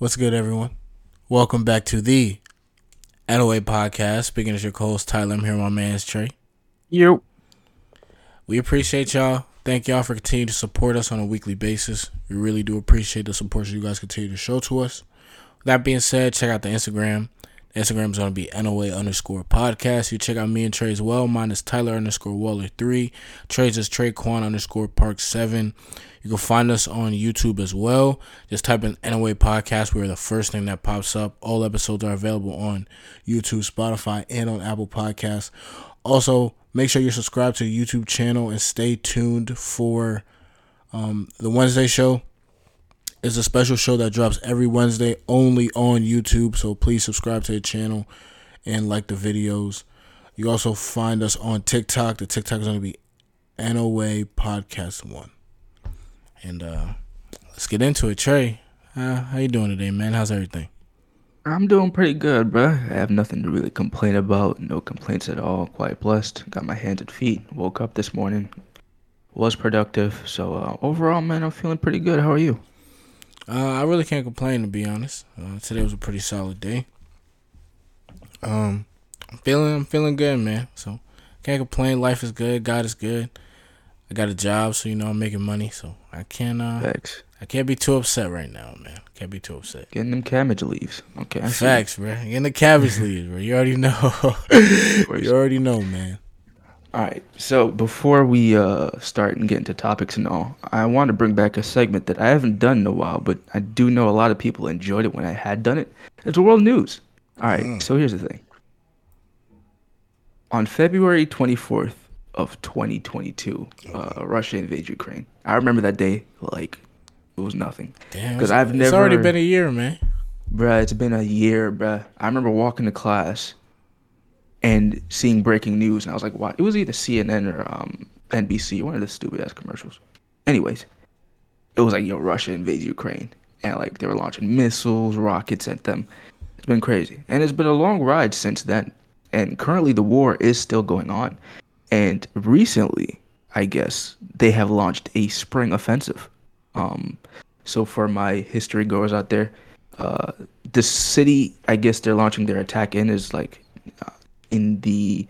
What's good, everyone? Welcome back to the NOA podcast. Speaking as your co-host Tyler, I'm here with my man's Trey. You. We appreciate y'all. Thank y'all for continuing to support us on a weekly basis. We really do appreciate the support you guys continue to show to us. that being said, check out the Instagram. Instagram is going to be NOA underscore podcast. You check out me and Trey as well. Mine is Tyler underscore Waller 3. Trey's is Trey Quan underscore Park 7. You can find us on YouTube as well. Just type in NOA Podcast. We're the first thing that pops up. All episodes are available on YouTube, Spotify, and on Apple Podcasts. Also, make sure you're subscribed to the YouTube channel and stay tuned for um, the Wednesday show. It's a special show that drops every Wednesday only on YouTube. So please subscribe to the channel and like the videos. You also find us on TikTok. The TikTok is going to be NOA Podcast One. And uh, let's get into it. Trey, uh, how you doing today, man? How's everything? I'm doing pretty good, bro. I have nothing to really complain about. No complaints at all. Quite blessed. Got my hands and feet. Woke up this morning. Was productive. So uh, overall, man, I'm feeling pretty good. How are you? Uh, I really can't complain to be honest. Uh, today was a pretty solid day. Um, I'm feeling I'm feeling good, man. So can't complain. Life is good. God is good. I got a job, so you know I'm making money. So I can't. Uh, Facts. I can't be too upset right now, man. Can't be too upset. Getting them cabbage leaves. Okay. Facts, bro. Getting the cabbage leaves, bro. You already know. you already know, man. All right. So before we uh, start and get into topics and all, I want to bring back a segment that I haven't done in a while, but I do know a lot of people enjoyed it when I had done it. It's world news. All right. Mm. So here's the thing. On February 24th of 2022, uh, Russia invaded Ukraine. I remember that day like it was nothing. Damn, 'Cause it's- I've It's already been a year, man. Bruh, it's been a year, bruh. I remember walking to class and seeing breaking news, and I was like, "What?" It was either CNN or um, NBC, one of the stupid ass commercials. Anyways, it was like, "Yo, Russia invades Ukraine," and like they were launching missiles, rockets at them. It's been crazy, and it's been a long ride since then. And currently, the war is still going on. And recently, I guess they have launched a spring offensive. Um, so for my history goers out there, uh, the city I guess they're launching their attack in is like uh, in the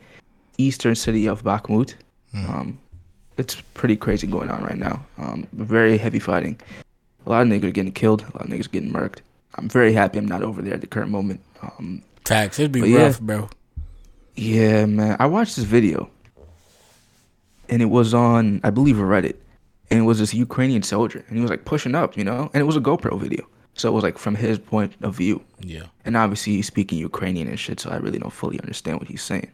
eastern city of Bakhmut. Um, it's pretty crazy going on right now. Um, very heavy fighting. A lot of niggas getting killed. A lot of niggas getting murked. I'm very happy I'm not over there at the current moment. Um, Facts. It'd be But yeah. rough, bro. yeah, man. I watched this video, and it was on, I believe, Reddit, and it was this Ukrainian soldier, and he was like pushing up, you know, and it was a GoPro video, so it was like from his point of view, Yeah. and obviously he's speaking Ukrainian and shit, so I really don't fully understand what he's saying.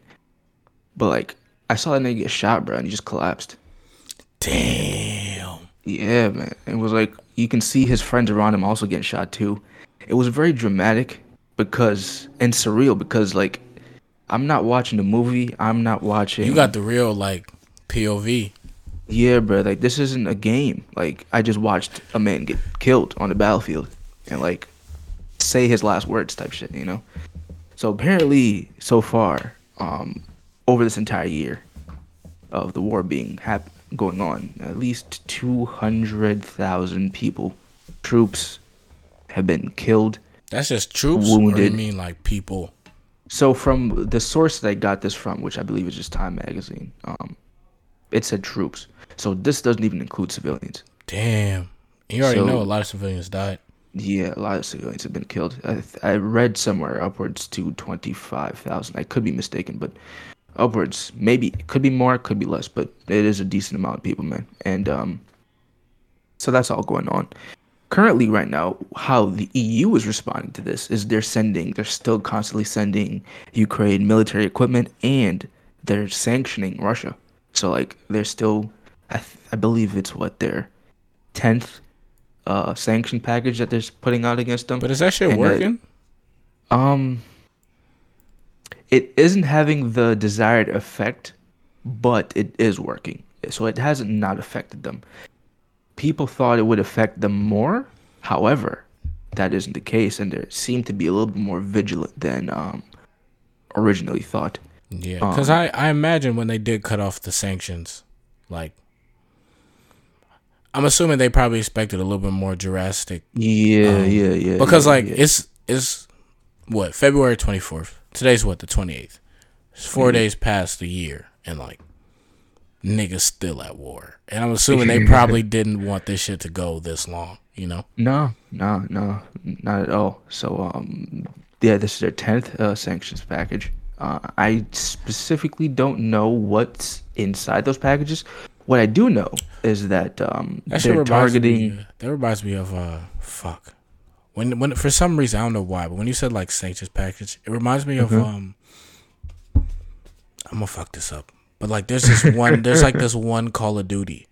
But like, I saw that nigga get shot, bro, and he just collapsed. Damn. Yeah, man. It was like you can see his friends around him also getting shot too. It was very dramatic because and surreal because like I'm not watching the movie. I'm not watching. You got the real like POV. Yeah, bro. Like this isn't a game. Like I just watched a man get killed on the battlefield and like say his last words type shit, you know. So apparently, so far, um, over this entire year of the war being hap- going on, at least two hundred thousand people, troops, have been killed. That's just troops, or Wounded. mean like people? So from the source that I got this from, which I believe is just Time Magazine, um, it said troops. So this doesn't even include civilians. Damn. You already So- know a lot of civilians died. Yeah, a lot of civilians have been killed. I, I read somewhere upwards to 25,000. I could be mistaken, but upwards. Maybe it could be more, it could be less, but it is a decent amount of people, man. And um, so that's all going on. Currently, right now, how the EU is responding to this is they're sending, they're still constantly sending Ukraine military equipment and they're sanctioning Russia. So, like, they're still, I, th- I believe it's what, their 10th uh, sanction package that they're putting out against them. But is that shit working? Um, it isn't having the desired effect, but it is working. So it hasn't not affected them. People thought it would affect them more. However, that isn't the case, and they seem to be a little bit more vigilant than um, originally thought. Yeah, um, because I, I imagine when they did cut off the sanctions, like, I'm assuming they probably expected a little bit more drastic. Yeah, yeah, yeah. Because yeah, like yeah. it's it's what February 24th. Today's what the 28th. It's 4 Mm-hmm. days past the year, and like niggas still at war. And I'm assuming they probably didn't want this shit to go this long. You know. No, no, no, not at all. So, um, yeah, this is their tenth uh, sanctions package. Uh, I specifically don't know what's inside those packages. What I do know is that um, That they're targeting. me. That reminds me of uh fuck. When when for some reason I don't know why, but when you said like sanctions package, it reminds me of Mm-hmm. um. I'm gonna fuck this up, but like there's this one there's like this one Call of Duty,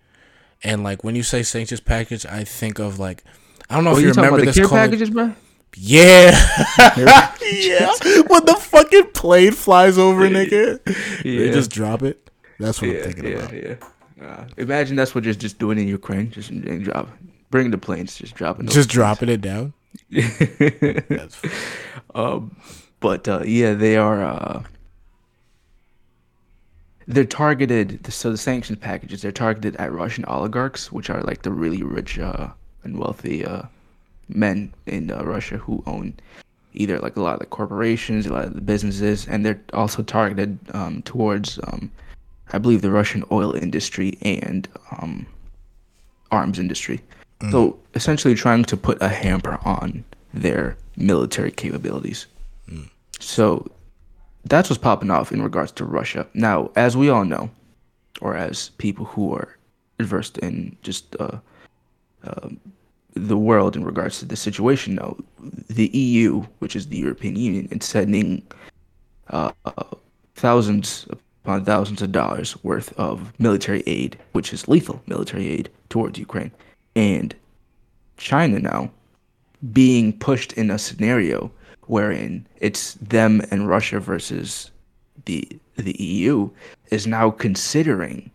and like when you say sanctions package, I think of like I don't know Oh, if you you remember about the this care Call of- packages, bro? Yeah, yeah. When the fucking plane flies over, nigga, they just drop it. That's what I'm thinking yeah, about. yeah. Uh, imagine that's what you're just doing in Ukraine. Just and drop, bring the planes, just dropping. Just dropping it down. That's Um, but uh, yeah, they are. Uh, they're targeted. So the sanctions packages they're targeted at Russian oligarchs, which are like the really rich uh, and wealthy uh, men in uh, Russia who own either like a lot of the corporations, a lot of the businesses, and they're also targeted um, towards, um, I believe, the Russian oil industry and um, arms industry. So essentially, trying to put a hamper on their military capabilities. So that's what's popping off in regards to Russia. Now, as we all know, or as people who are versed in just uh, um the world in regards to the situation know, the EU, which is the European Union, is sending uh, uh, thousands upon thousands of dollars worth of military aid, which is lethal military aid towards Ukraine. And China now being pushed in a scenario wherein it's them and Russia versus the the EU is now considering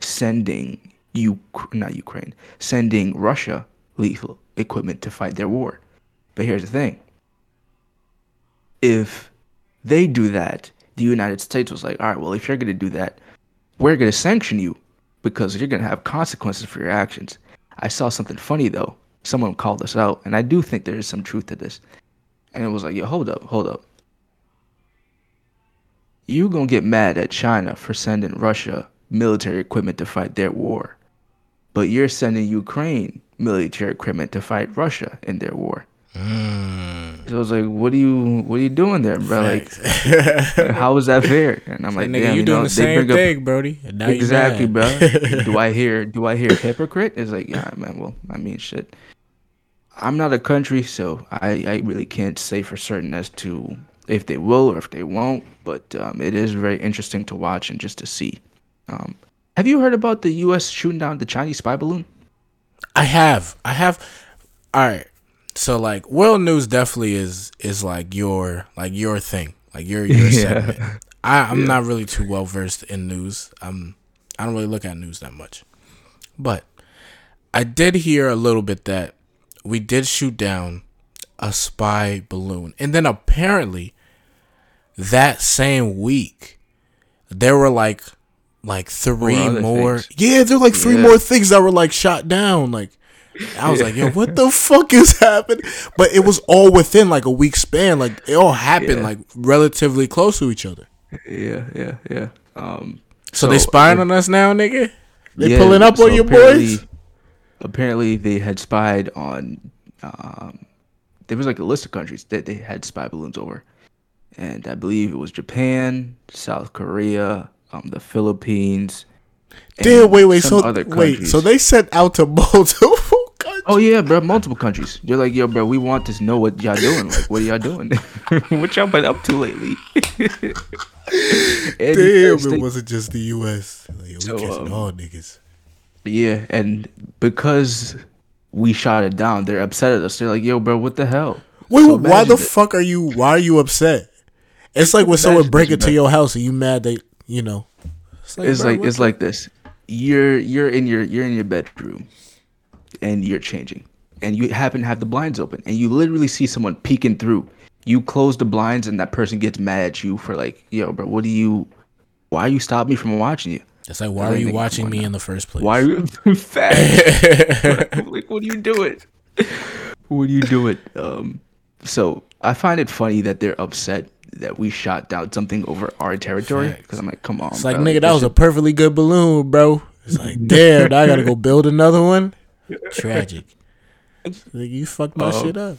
sending you not Ukraine sending Russia lethal equipment to fight their war. But here's the thing. If they do that, the United States was like, "All right, well, if you're going to do that, we're going to sanction you because you're going to have consequences for your actions." I saw something funny though. Someone called us out, and I do think there is some truth to this. And it was like, yo, hold up, hold up. You're gonna get mad at China for sending Russia military equipment to fight their war, but you're sending Ukraine military equipment to fight Russia in their war. Mm. So I was like, what are you, what are you doing there, bro? Like, how is that fair? And I'm Like, like, nigga, damn, you you doing know, the same bring up thing, Brody. And now you exactly, bro. do I hear do I hear hypocrite? It's like, yeah, man. Well, I mean, shit. I'm not a country, so I I really can't say for certain as to if they will or if they won't. But um, it is very interesting to watch and just to see. Um, have you heard about the U.S. shooting down the Chinese spy balloon? I have. I have. All right. So like world news definitely is is like your like your thing, like your your Yeah. segment. I, I'm not really too well versed in news. Um, I don't really look at news that much, but I did hear a little bit that we did shoot down a spy balloon, and then apparently that same week there were like like three more. Yeah, there were like three Yeah. more things that were like shot down. Like I was like, yo, what the fuck is happening? But it was all within like a week span. Like it all happened Yeah. like relatively close to each other. Yeah, yeah, yeah. Um, So, they spying on us now, nigga. They Yeah, pulling up so on your boys. Apparently, they had spied on. Um, there was like a list of countries that they had spy balloons over, and I believe it was Japan, South Korea, um, the Philippines. Damn, wait, wait. So wait, so they sent out to multiple. Oh yeah, bro, multiple countries. They're like, yo, bro, we want to know what y'all doing. Like, what are y'all doing? what y'all been up to lately? Damn, it wasn't just the U.S. Like, we So, catching um, all niggas. Yeah, and because we shot it down, they're upset at us. They're like, "Yo, bro, what the hell?" Wait, So why the imagine fuck are you? Why are you upset? It's like when someone break into your house and you mad they, you know. It's like, It's bro, like it's like this. You're you're in your you're in your bedroom, and you're changing, and you happen to have the blinds open, and you literally see someone peeking through. You close the blinds, and that person gets mad at you for like, "Yo, bro, what do you? Why you stop me from watching you?" It's like, why are you watching me in the first place? Why are you fat? like, what are you doing? What are you doing? Um, so I find it funny that they're upset that we shot down something over our territory because I'm like, come on. It's like, bro. nigga, that was a perfectly good balloon, bro. It's like, damn, I gotta go build another one. Tragic. Like you fucked my uh, shit up.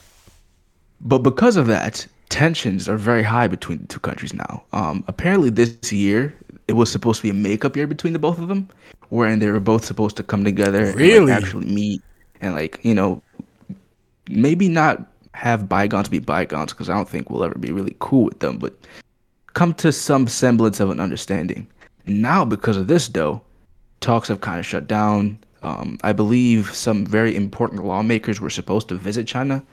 But because of that, tensions are very high between the two countries now. Um, apparently, this year it was supposed to be a makeup year between the both of them, wherein they were both supposed to come together really and, like, actually meet and like you know maybe not have bygones be bygones because I don't think we'll ever be really cool with them, but come to some semblance of an understanding. Now, because of this, though, talks have kind of shut down. Um, I believe some very important lawmakers were supposed to visit China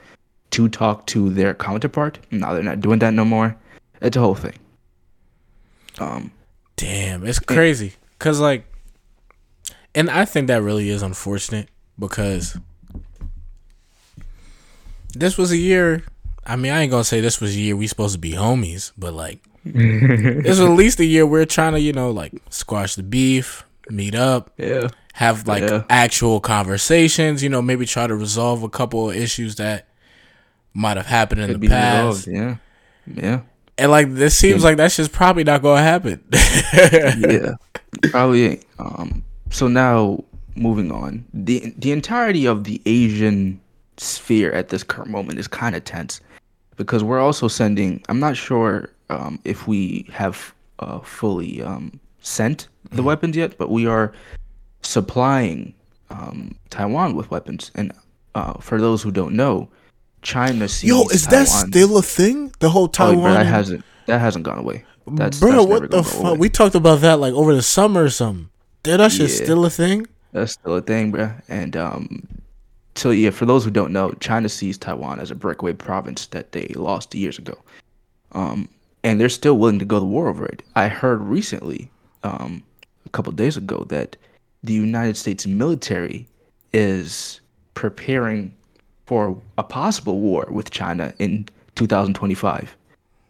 to talk to their counterpart. Now they're not doing that no more. It's a whole thing. Um, Damn, it's crazy. Cause like, and I think that really is unfortunate because this was a year. I mean, I ain't gonna say this was a year we supposed to be homies, but like, this was at least a year we're trying to, you know, like squash the beef, meet up, yeah, have like yeah. actual conversations. You know, maybe try to resolve a couple of issues that might have happened in Could the past. Resolved, yeah, yeah. And like this seems yeah. like that's just probably not gonna happen. yeah, probably ain't. Um, so now moving on, the the entirety of the Asian sphere at this current moment is kind of tense because we're also sending. I'm not sure um, if we have uh, fully um, sent the mm. weapons yet, but we are supplying um, Taiwan with weapons. And uh, for those who don't know, China sees Yo, is Taiwan. that still a thing? The whole Taiwan. Oh, bro, that hasn't that hasn't gone away. That's bro. That's what the fuck? We talked about that like over the summer or something. Did that shit yeah, still a thing? That's still a thing, bro. And um, so yeah, for those who don't know, China sees Taiwan as a breakaway province that they lost years ago. Um, and they're still willing to go to war over it. I heard recently, um, a couple days ago, that the United States military is preparing for a possible war with China in 2025.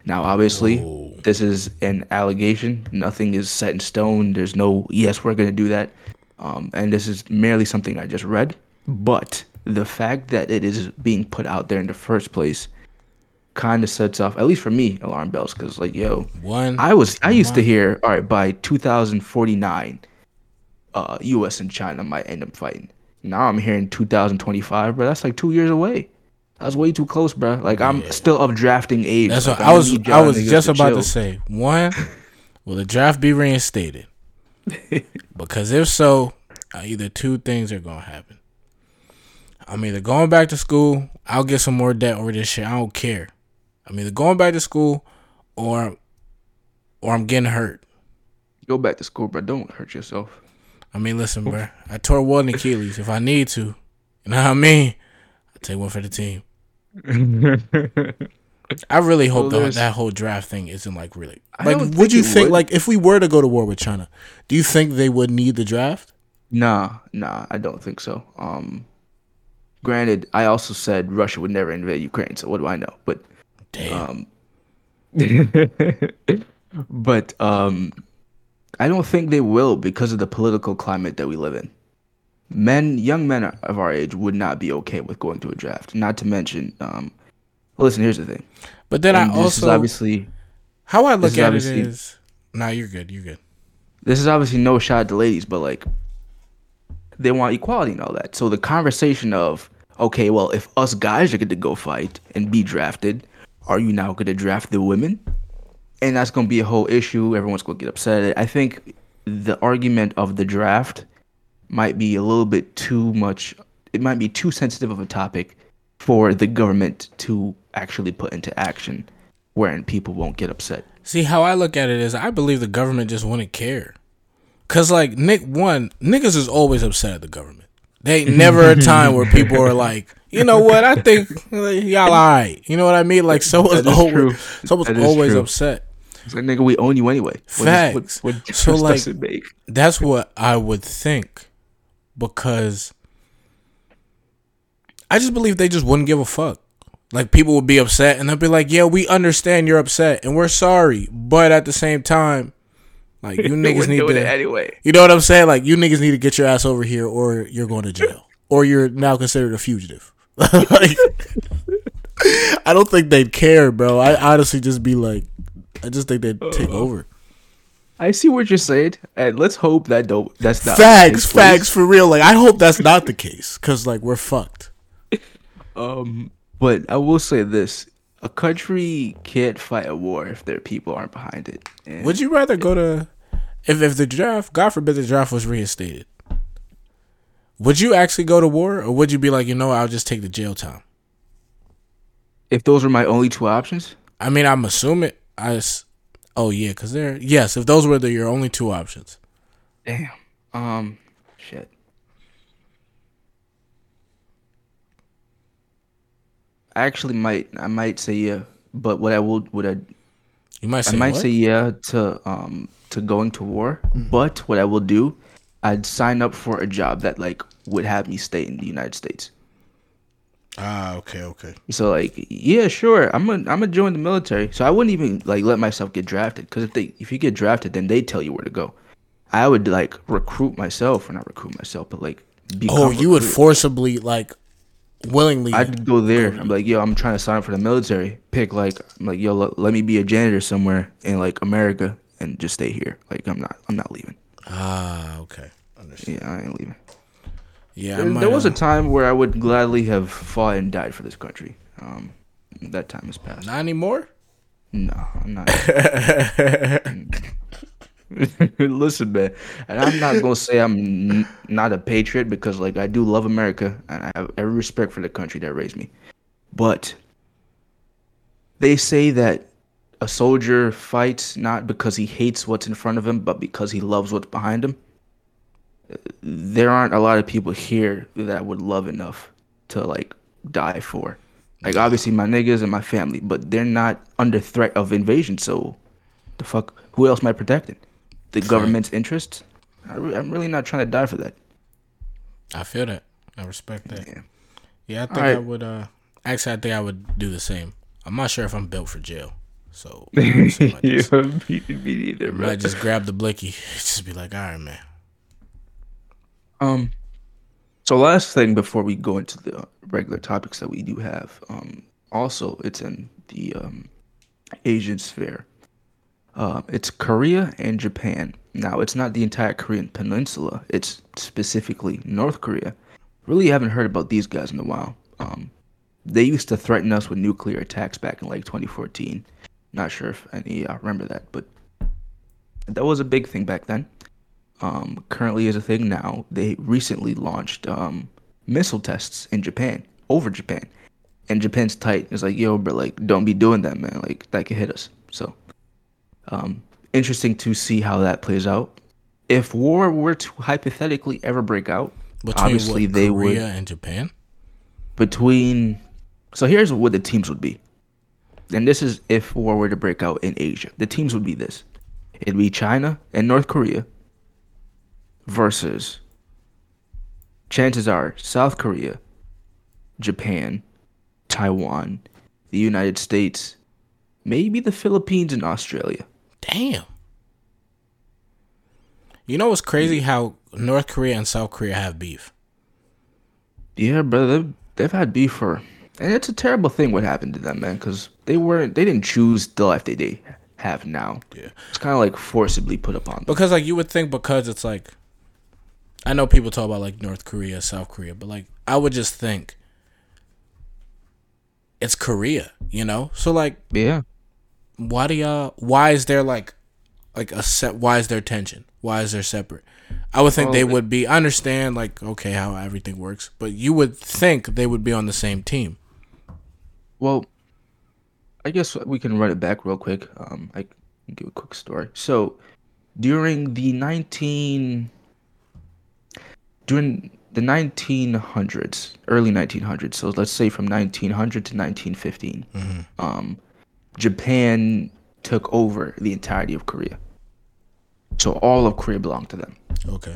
Now, obviously, Whoa. this is an allegation. Nothing is set in stone. There's no yes, we're going to do that. Um, and this is merely something I just read. But the fact that it is being put out there in the first place kind of sets off, at least for me, alarm bells. Because like, yo, one, I was, I used one. to hear, all right, by 2049, uh, U.S. and China might end up fighting. Now I'm hearing 2025, bro. That's like two years away. That's way too close, bro. Like I'm yeah. still of drafting age. That's like, what I was. I was just to about chill. to say. One, will the draft be reinstated? because if so, uh, either two things are gonna happen. I'm either going back to school. I'll get some more debt over this shit. I don't care. I'm either going back to school, or, or I'm getting hurt. Go back to school, but don't hurt yourself. I mean, listen, bro. I tore one Achilles. If I need to, you know what I mean. I take one for the team. I really hope well, that whole draft thing isn't like really. Like, would you think would. like if we were to go to war with China, do you think they would need the draft? Nah, nah, I don't think so. Um, granted, I also said Russia would never invade Ukraine, so what do I know? But, damn. Um, but um, I don't think they will because of the political climate that we live in. Men, young men of our age, would not be okay with going to a draft. Not to mention, um, well, listen. Here's the thing. But then and I also obviously how I look at it is. Nah, you're good. You're good. This is obviously no shot at the ladies, but like they want equality and all that. So the conversation of okay, well, if us guys are going to go fight and be drafted, are you now going to draft the women? And that's going to be a whole issue. Everyone's going to get upset. I think the argument of the draft might be a little bit too much. It might be too sensitive of a topic for the government to actually put into action, wherein people won't get upset. See, how I look at it is, I believe the government just wouldn't care. Cause like Nick, one niggas is always upset at the government. They ain't never a time where people are like, you know what? I think y'all alright. You know what I mean? Like someone's always someone's always true. upset. It's like nigga, we own you anyway. Facts. What, what, so like, that's what I would think, because I just believe they just wouldn't give a fuck. Like people would be upset, and they'll be like, "Yeah, we understand you're upset, and we're sorry, but at the same time, Like you niggas need to anyway. You know what I'm saying? Like you niggas need to get your ass over here or you're going to jail. Or you're now considered a fugitive. like, I don't think they'd care, bro. I honestly just be like I just think they'd take over. I see what you're saying, and let's hope that don't. That's not Facts, facts for real. Like I hope that's not the case cuz like we're fucked. Um, but I will say this: a country can't fight a war if their people aren't behind it. And Would you rather go to if if the draft, God forbid the draft was reinstated? Would you actually go to war or would you be like, "You know, I'll just take the jail time?" if those were my only two options, I mean, I'm assuming I s- Oh yeah, cuz they're yes, if those were the, your only two options. damn. Um, shit. I actually might. I might say yeah, but what I will, what I, You might say I might what? say yeah to um to going to war. But what I will do, I'd sign up for a job that like would have me stay in the United States. Ah, okay, okay. So like, yeah, sure, I'm gonna I'm gonna join the military. So I wouldn't even like let myself get drafted because if they if you get drafted, then they tell you where to go. I would like recruit myself, or not recruit myself, but like become. Oh, you would forcibly like willingly I'd go there. I'm like, yo, I'm trying to sign up for the military. Pick like, I'm like, yo, let, let me be a janitor somewhere in like America and just stay here. Like, I'm not, I'm not leaving. Ah, okay. Understand. Yeah, I ain't leaving. Yeah, There, there was a time where I would gladly have fought and died for this country. Um, that time has passed. not anymore. No, I'm not. Listen, man, and I'm not gonna say I'm n- not a patriot because, like, I do love America and I have every respect for the country that raised me. But they say that a soldier fights not because he hates what's in front of him, but because he loves what's behind him. There aren't a lot of people here that I would love enough to like die for. Like obviously my niggas and my family, but they're not under threat of invasion. So, the fuck, who else am I protecting? The government's interests? I re- I'm really not trying to die for that. I feel that. I respect that. Yeah. Yeah, I think Alright. I would. uh Actually, I think I would do the same. I'm not sure if I'm built for jail, so I might just, me, me neither, might just grab the blicky, just be like, all right, man. Um. So last thing before we go into the regular topics that we do have, um, also it's in the um, Asian sphere. Uh, it's Korea and Japan. Now it's not the entire Korean peninsula. It's specifically North Korea. Really haven't heard about these guys in a while. Um, they used to threaten us with nuclear attacks back in like 2014. Not sure if any uh, remember that, but that was a big thing back then um, currently is a thing now. They recently launched um, missile tests in Japan, over Japan, and Japan's tight. It's like, yo, bro, like, don't be doing that, man. Like, that could hit us. So, um, interesting to see how that plays out. If war were to hypothetically ever break out, Between obviously what, they Korea would and Japan. between. So here's what the teams would be, and this is if war were to break out in Asia. The teams would be this: it'd be China and North Korea versus. Chances are South Korea, Japan, Taiwan, the United States, maybe the Philippines and Australia. Damn. You know what's crazy? Mm. How North Korea and South Korea have beef. Yeah, brother, they've, they've had beef for, and it's a terrible thing what happened to them, man, because they weren't, they didn't choose the life they, they have now. Yeah. It's kind of like forcibly put upon them. Because like you would think because it's like I know people talk about like North Korea, South Korea, but like I would just think it's Korea, you know? So like Yeah. why do y'all why is there like like a set why is there tension? Why is there separate? I would think Well, they it- would be I understand like okay how everything works, but you would think they would be on the same team. Well, I guess we can run it back real quick. Um, I can give a quick story. So, during the nineteen, during the nineteen hundreds, early nineteen hundreds. So let's say from nineteen hundred to nineteen um, Japan took over the entirety of Korea. So all of Korea belonged to them. Okay.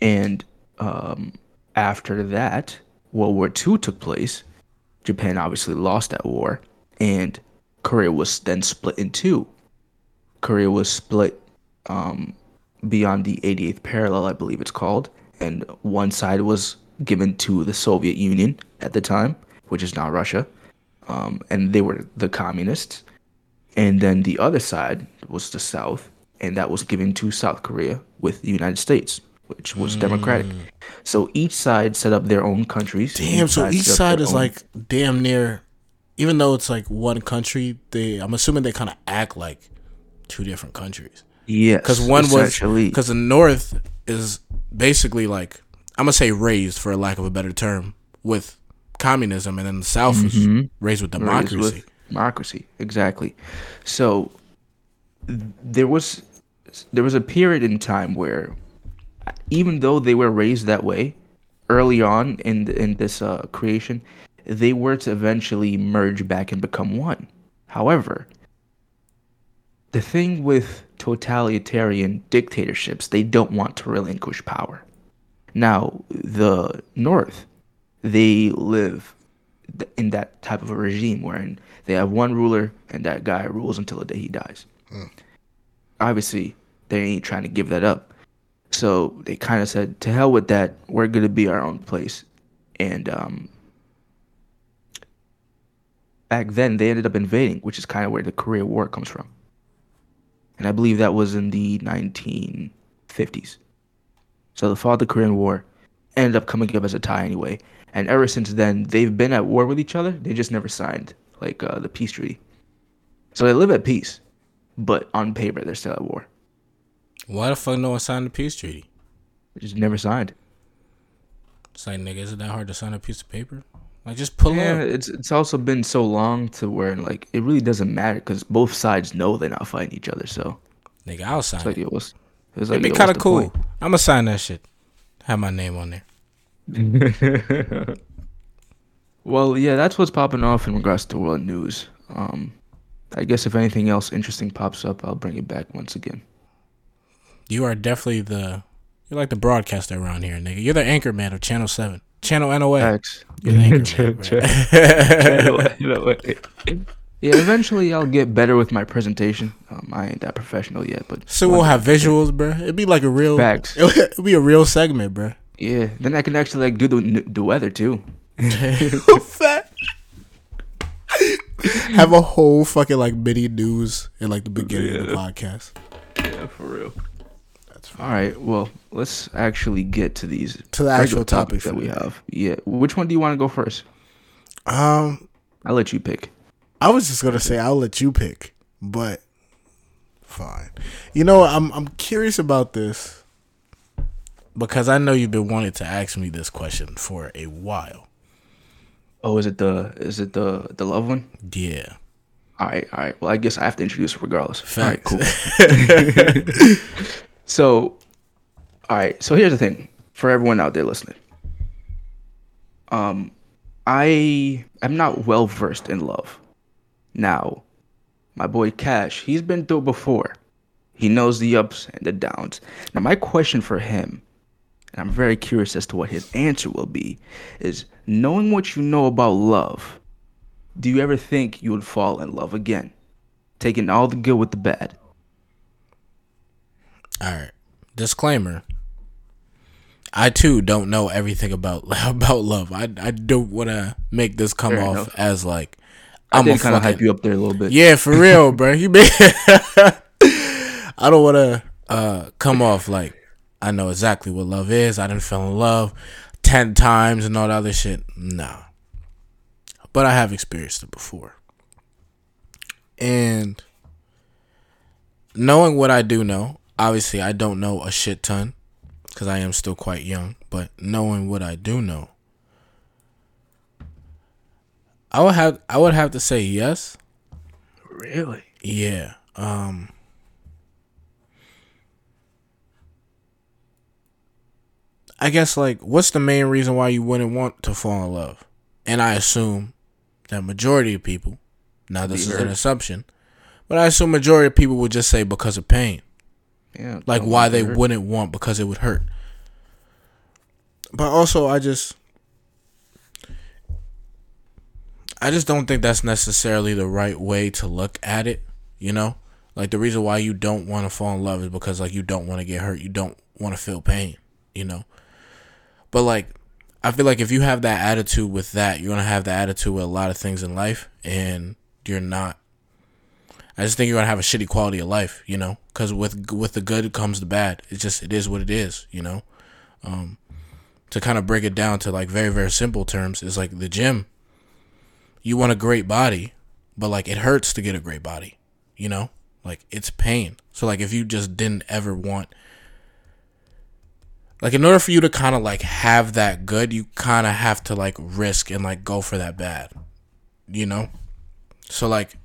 And um, after that, World War II took place. Japan obviously lost that war, and Korea was then split in two. Korea was split um, beyond the 88th parallel, I believe it's called, and one side was given to the Soviet Union at the time, which is now Russia, um, and they were the communists. And then the other side was the South, and that was given to South Korea with the United States, which was mm. democratic. So each side set up their own countries. Damn, each so each side is own. like damn near, even though it's like one country, they I'm assuming they kind of act like two different countries. Yeah, because one was because the North is basically like I'm gonna say raised for lack of a better term with communism, and then the South mm-hmm. was raised with democracy. Raised with democracy, exactly. So there was there was a period in time where, even though they were raised that way, early on in in this uh, creation, they were to eventually merge back and become one. However, the thing with totalitarian dictatorships, they don't want to relinquish power. Now, the North, they live in that type of a regime wherein they have one ruler and that guy rules until the day he dies. Mm. Obviously, they ain't trying to give that up. So they kind of said, to hell with that, we're going to be our own place. And um, back then, they ended up invading, which is kind of where the Korea War comes from. And I believe that was in the 1950s. So the fall of the Korean War ended up coming up as a tie anyway. And ever since then, they've been at war with each other. They just never signed like uh, the peace treaty. So they live at peace, but on paper they're still at war. Why the fuck no one signed the peace treaty? They just never signed. It's like nigga, is it that hard to sign a piece of paper? Like just pull yeah, up. it's it's also been so long to where like it really doesn't matter because both sides know they're not fighting each other. So nigga, I'll sign. It's like it was. It was like, It'd be kind of cool. Point? I'm gonna sign that shit. Have my name on there. well, yeah, that's what's popping off in regards to world news. Um, I guess if anything else interesting pops up, I'll bring it back once again. You are definitely the you're like the broadcaster around here, nigga. You're the anchor man of Channel Seven, Channel NOA. Thanks. You're the anchor man, Yeah, eventually I'll get better with my presentation. Um, I ain't that professional yet, but so we'll have visuals, bro. It'd be like a real facts. It'll be a real segment, bro. Yeah, then I can actually like do the the weather too. Have a whole fucking like mini news in like the beginning yeah. of the podcast. Yeah, for real. Fine. All right. Well, let's actually get to these to the actual topics that we have. Yeah. Which one do you want to go first? Um, I'll let you pick. I was just gonna say I'll let you pick, but fine. You know, I'm I'm curious about this because I know you've been wanting to ask me this question for a while. Oh, is it the is it the the love one? Yeah. All right, all right. Well, I guess I have to introduce regardless. Facts. All right, cool. so, all right. So here's the thing for everyone out there listening. Um, I am not well versed in love. Now, my boy Cash, he's been through before. He knows the ups and the downs. Now, my question for him, and I'm very curious as to what his answer will be, is knowing what you know about love, do you ever think you would fall in love again? Taking all the good with the bad. All right. Disclaimer. I too don't know everything about about love. I I don't want to make this come Fair off enough. as like I'm gonna kind of hype you up there a little bit. Yeah, for real, bro. You may. I don't want to uh, come off like I know exactly what love is. I didn't fall in love ten times and all that other shit. Nah, but I have experienced it before, and knowing what I do know, obviously I don't know a shit ton because I am still quite young. But knowing what I do know, I would have I would have to say yes. Really? Yeah. Um I guess like what's the main reason why you wouldn't want to fall in love? And I assume that majority of people now this is an assumption, but I assume majority of people would just say because of pain. Yeah. Like why they hurt. wouldn't want because it would hurt. But also I just I just don't think that's necessarily the right way to look at it, you know? Like the reason why you don't want to fall in love is because like you don't want to get hurt. You don't want to feel pain, you know? But like I feel like if you have that attitude with that, you're going to have that attitude with a lot of things in life and you're not I just think you're to have a shitty quality of life, you know? Cuz with with the good comes the bad. It's just it is what it is, you know? Um to kind of break it down to like very very simple terms is like the gym you want a great body but like it hurts to get a great body you know like it's pain so like if you just didn't ever want like in order for you to kind of like have that good you kind of have to like risk and like go for that bad you know so like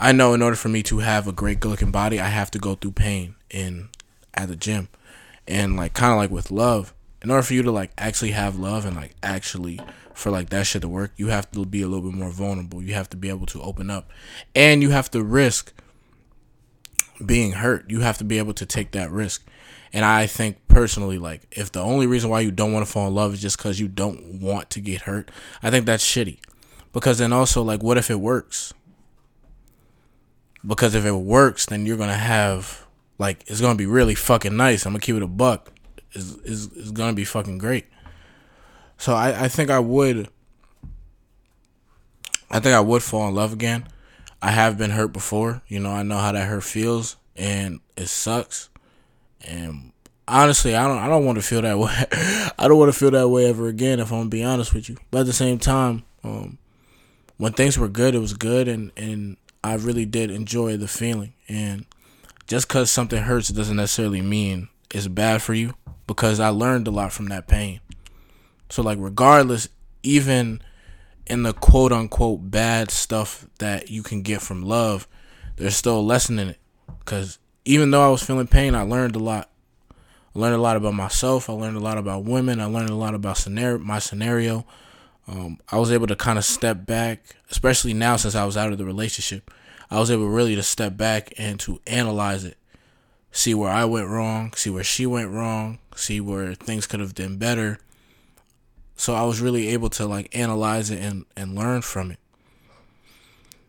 i know in order for me to have a great good looking body i have to go through pain in at the gym and like kind of like with love in order for you to like actually have love and like actually for like that shit to work, you have to be a little bit more vulnerable. You have to be able to open up. And you have to risk being hurt. You have to be able to take that risk. And I think personally, like, if the only reason why you don't want to fall in love is just because you don't want to get hurt, I think that's shitty. Because then also, like, what if it works? Because if it works, then you're to have, like, it's to be really fucking nice. I'm to keep it a buck is is, is gonna be fucking great. So I, I think I would I think I would fall in love again. I have been hurt before, you know, I know how that hurt feels and it sucks. And honestly, I don't I don't want to feel that way. I don't want to feel that way ever again if I'm gonna be honest with you. But at the same time, um, when things were good, it was good and and I really did enjoy the feeling. And just cuz something hurts doesn't necessarily mean it's bad for you because I learned a lot from that pain. So like regardless, even in the quote unquote bad stuff that you can get from love, there's still a lesson in it. Cause even though I was feeling pain, I learned a lot. I learned a lot about myself. I learned a lot about women. I learned a lot about scenario, my scenario. Um, I was able to kind of step back, especially now since I was out of the relationship. I was able really to step back and to analyze it see where I went wrong, see where she went wrong, see where things could have been better. So I was really able to like analyze it and, and learn from it.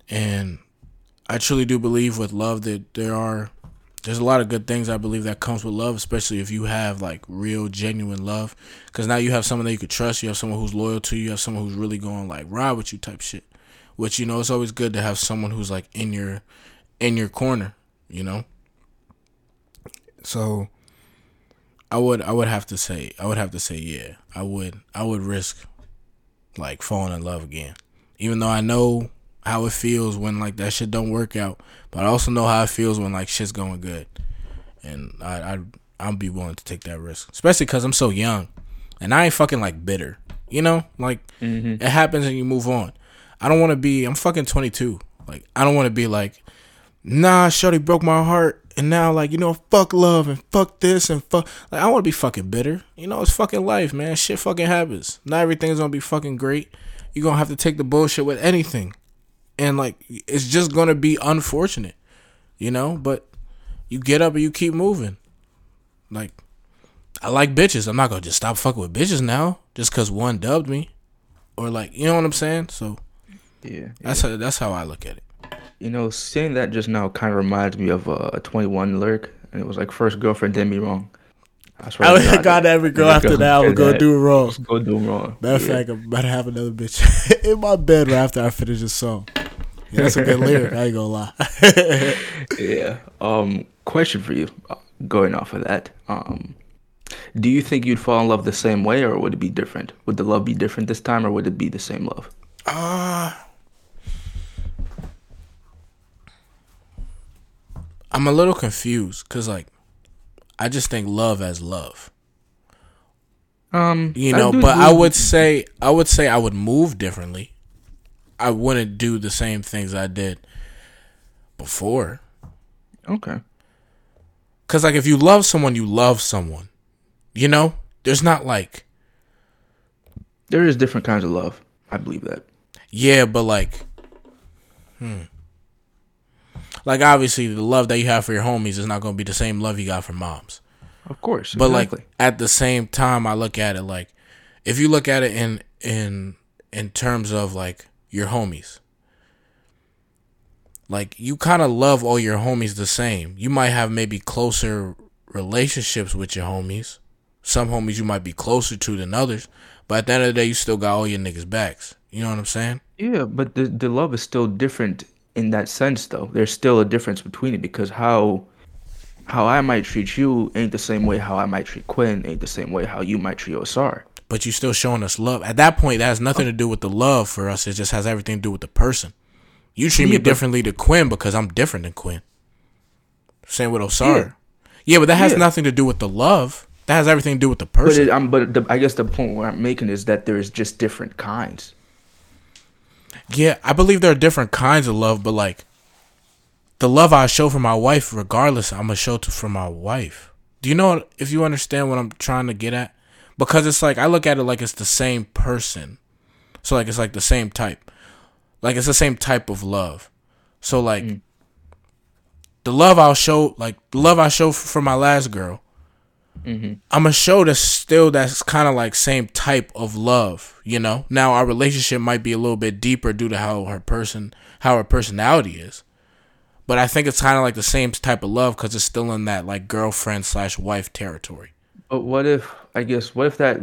And I truly do believe with love that there are there's a lot of good things I believe that comes with love, especially if you have like real genuine love. Cause now you have someone that you could trust, you have someone who's loyal to you, you have someone who's really going like ride with you type shit. Which, you know, it's always good to have someone who's like in your in your corner, you know? So I would I would have to say I would have to say yeah. I would I would risk like falling in love again. Even though I know how it feels when like that shit don't work out, but I also know how it feels when like shit's going good. And I I I'll be willing to take that risk, especially cuz I'm so young. And I ain't fucking like bitter. You know? Like mm-hmm. it happens and you move on. I don't want to be I'm fucking 22. Like I don't want to be like nah, Shorty broke my heart and now like you know fuck love and fuck this and fuck like I want to be fucking bitter. You know it's fucking life, man. Shit fucking happens. Not everything's gonna be fucking great. You're gonna have to take the bullshit with anything, and like it's just gonna be unfortunate, you know. But you get up and you keep moving. Like I like bitches. I'm not gonna just stop fucking with bitches now just cause one dubbed me, or like you know what I'm saying. So yeah, that's how, that's how I look at it. You know, saying that just now kind of reminds me of uh, a 21 lyric, and it was like, first girlfriend did me wrong. I swear I God, God every girl after that would go do it wrong. Go do wrong. Matter of yeah. fact, I'm about to have another bitch in my bed right after I finish this song. Yeah, that's a good lyric. I ain't gonna lie. yeah. Um. Question for you. Going off of that. Um. Do you think you'd fall in love the same way, or would it be different? Would the love be different this time, or would it be the same love? Uh I'm a little confused because like I just think love as love. Um, you know, I but I would say I would say I would move differently. I wouldn't do the same things I did before. Okay. Cause like if you love someone, you love someone. You know, there's not like there is different kinds of love. I believe that. Yeah, but like, hmm like obviously the love that you have for your homies is not going to be the same love you got for moms. Of course. But exactly. like at the same time I look at it like if you look at it in in in terms of like your homies. like you kind of love all your homies the same. You might have maybe closer relationships with your homies. Some homies you might be closer to than others, but at the end of the day, you still got all your niggas' backs. You know what I'm saying? Yeah, but the the love is still different in that sense, though. There's still a difference between it because how how I might treat you ain't the same way how I might treat Quinn, ain't the same way how you might treat Osar. But you're still showing us love. At that point, that has nothing to do with the love for us. It just has everything to do with the person. You treat yeah, me differently to Quinn because I'm different than Quinn. Same with Osar. Yeah, yeah but that has yeah. nothing to do with the love. That has everything to do with the person. But, it, um, but the, I guess the point where I'm making is that there's just different kinds. Yeah, I believe there are different kinds of love, but like the love I show for my wife, regardless, I'm gonna show to for my wife. Do you know if you understand what I'm trying to get at? Because it's like I look at it like it's the same person. So like it's like the same type. Like it's the same type of love. So like mm. the love I'll show, like the love I show for my last girl, mm-hmm. I'm gonna show that's still that's kind of like same type of love. You know. Now our relationship might be a little bit deeper due to how her person, how her personality is. But I think it's kind of like the same type of love because it's still in that like girlfriend slash wife territory. But what if I guess what if that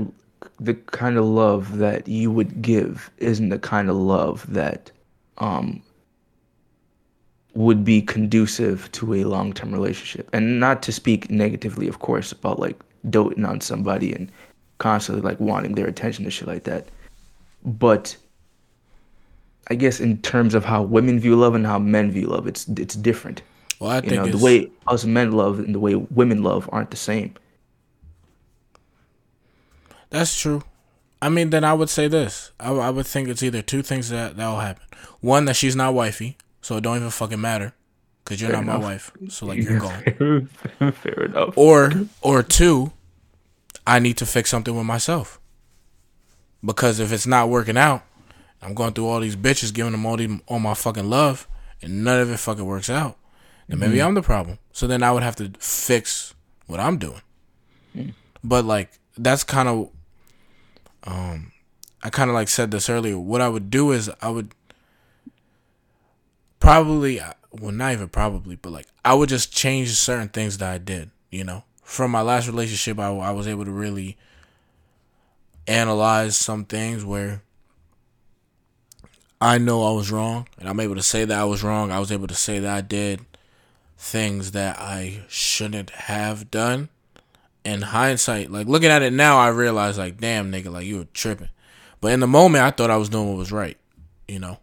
the kind of love that you would give isn't the kind of love that um, would be conducive to a long term relationship. And not to speak negatively, of course, about like doting on somebody and constantly like wanting their attention and shit like that. But I guess in terms of how women view love and how men view love, it's it's different. Well, I you think know, the way us men love and the way women love aren't the same. That's true. I mean, then I would say this. I, I would think it's either two things that that will happen. One, that she's not wifey, so it don't even fucking matter, cause you're Fair not enough. my wife. So like you're gone. Fair enough. Or or two, I need to fix something with myself. Because if it's not working out, I'm going through all these bitches, giving them all these all my fucking love, and none of it fucking works out. Then maybe mm-hmm. I'm the problem. So then I would have to fix what I'm doing. Mm. But like that's kind of um, I kind of like said this earlier. What I would do is I would probably, uh, well, not even probably, but like I would just change certain things that I did. You know, from my last relationship, I, I was able to really analyze some things where I know I was wrong, and I'm able to say that I was wrong. I was able to say that I did things that I shouldn't have done in hindsight, like looking at it now, I realize like, damn nigga, like you were tripping. But in the moment, I thought I was doing what was right, you know.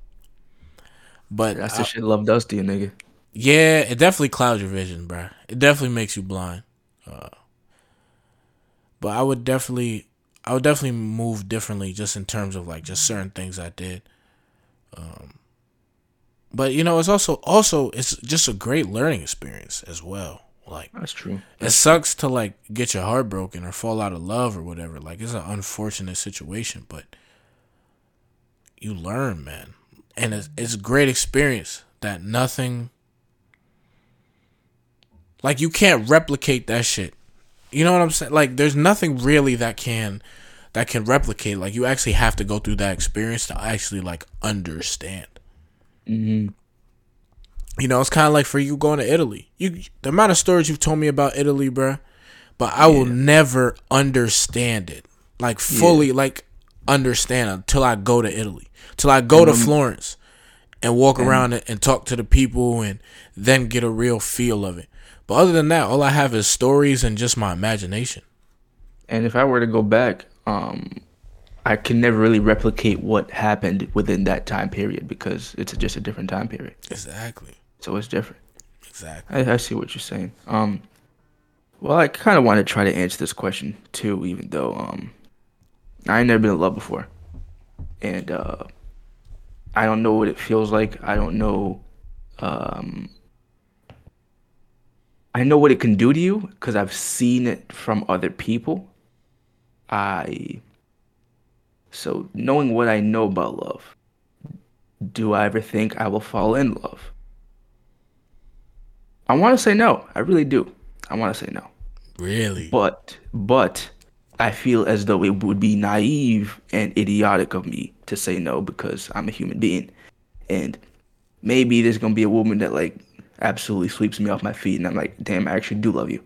But that's the I, shit love does to you, nigga. Yeah, it definitely clouds your vision, bro. It definitely makes you blind. Uh, but I would definitely, I would definitely move differently, just in terms of like just certain things I did. Um, but you know, it's also also it's just a great learning experience as well. Like that's true. That's it sucks to like get your heart broken or fall out of love or whatever. Like it's an unfortunate situation, but you learn, man, and it's it's a great experience that nothing. Like you can't replicate that shit. You know what I'm saying? Like there's nothing really that can that can replicate. Like you actually have to go through that experience to actually like understand. Mm-hmm. You know, it's kind of like for you going to Italy. You the amount of stories you've told me about Italy, bro, but I yeah. will never understand it like fully, yeah. like understand until I go to Italy, till I go mm-hmm. to Florence and walk mm-hmm. around and talk to the people and then get a real feel of it. But other than that, all I have is stories and just my imagination. And if I were to go back, um, I can never really replicate what happened within that time period because it's just a different time period. Exactly so it's different. Exactly. I, I see what you're saying. Um, well, I kind of want to try to answer this question too, even though um, I ain't never been in love before, and uh, I don't know what it feels like. I don't know. Um, I know what it can do to you because I've seen it from other people. I so knowing what I know about love, do I ever think I will fall in love? I want to say no. I really do. I want to say no. Really? But but I feel as though it would be naive and idiotic of me to say no because I'm a human being. And maybe there's gonna be a woman that like absolutely sweeps me off my feet, and I'm like, damn, I actually do love you.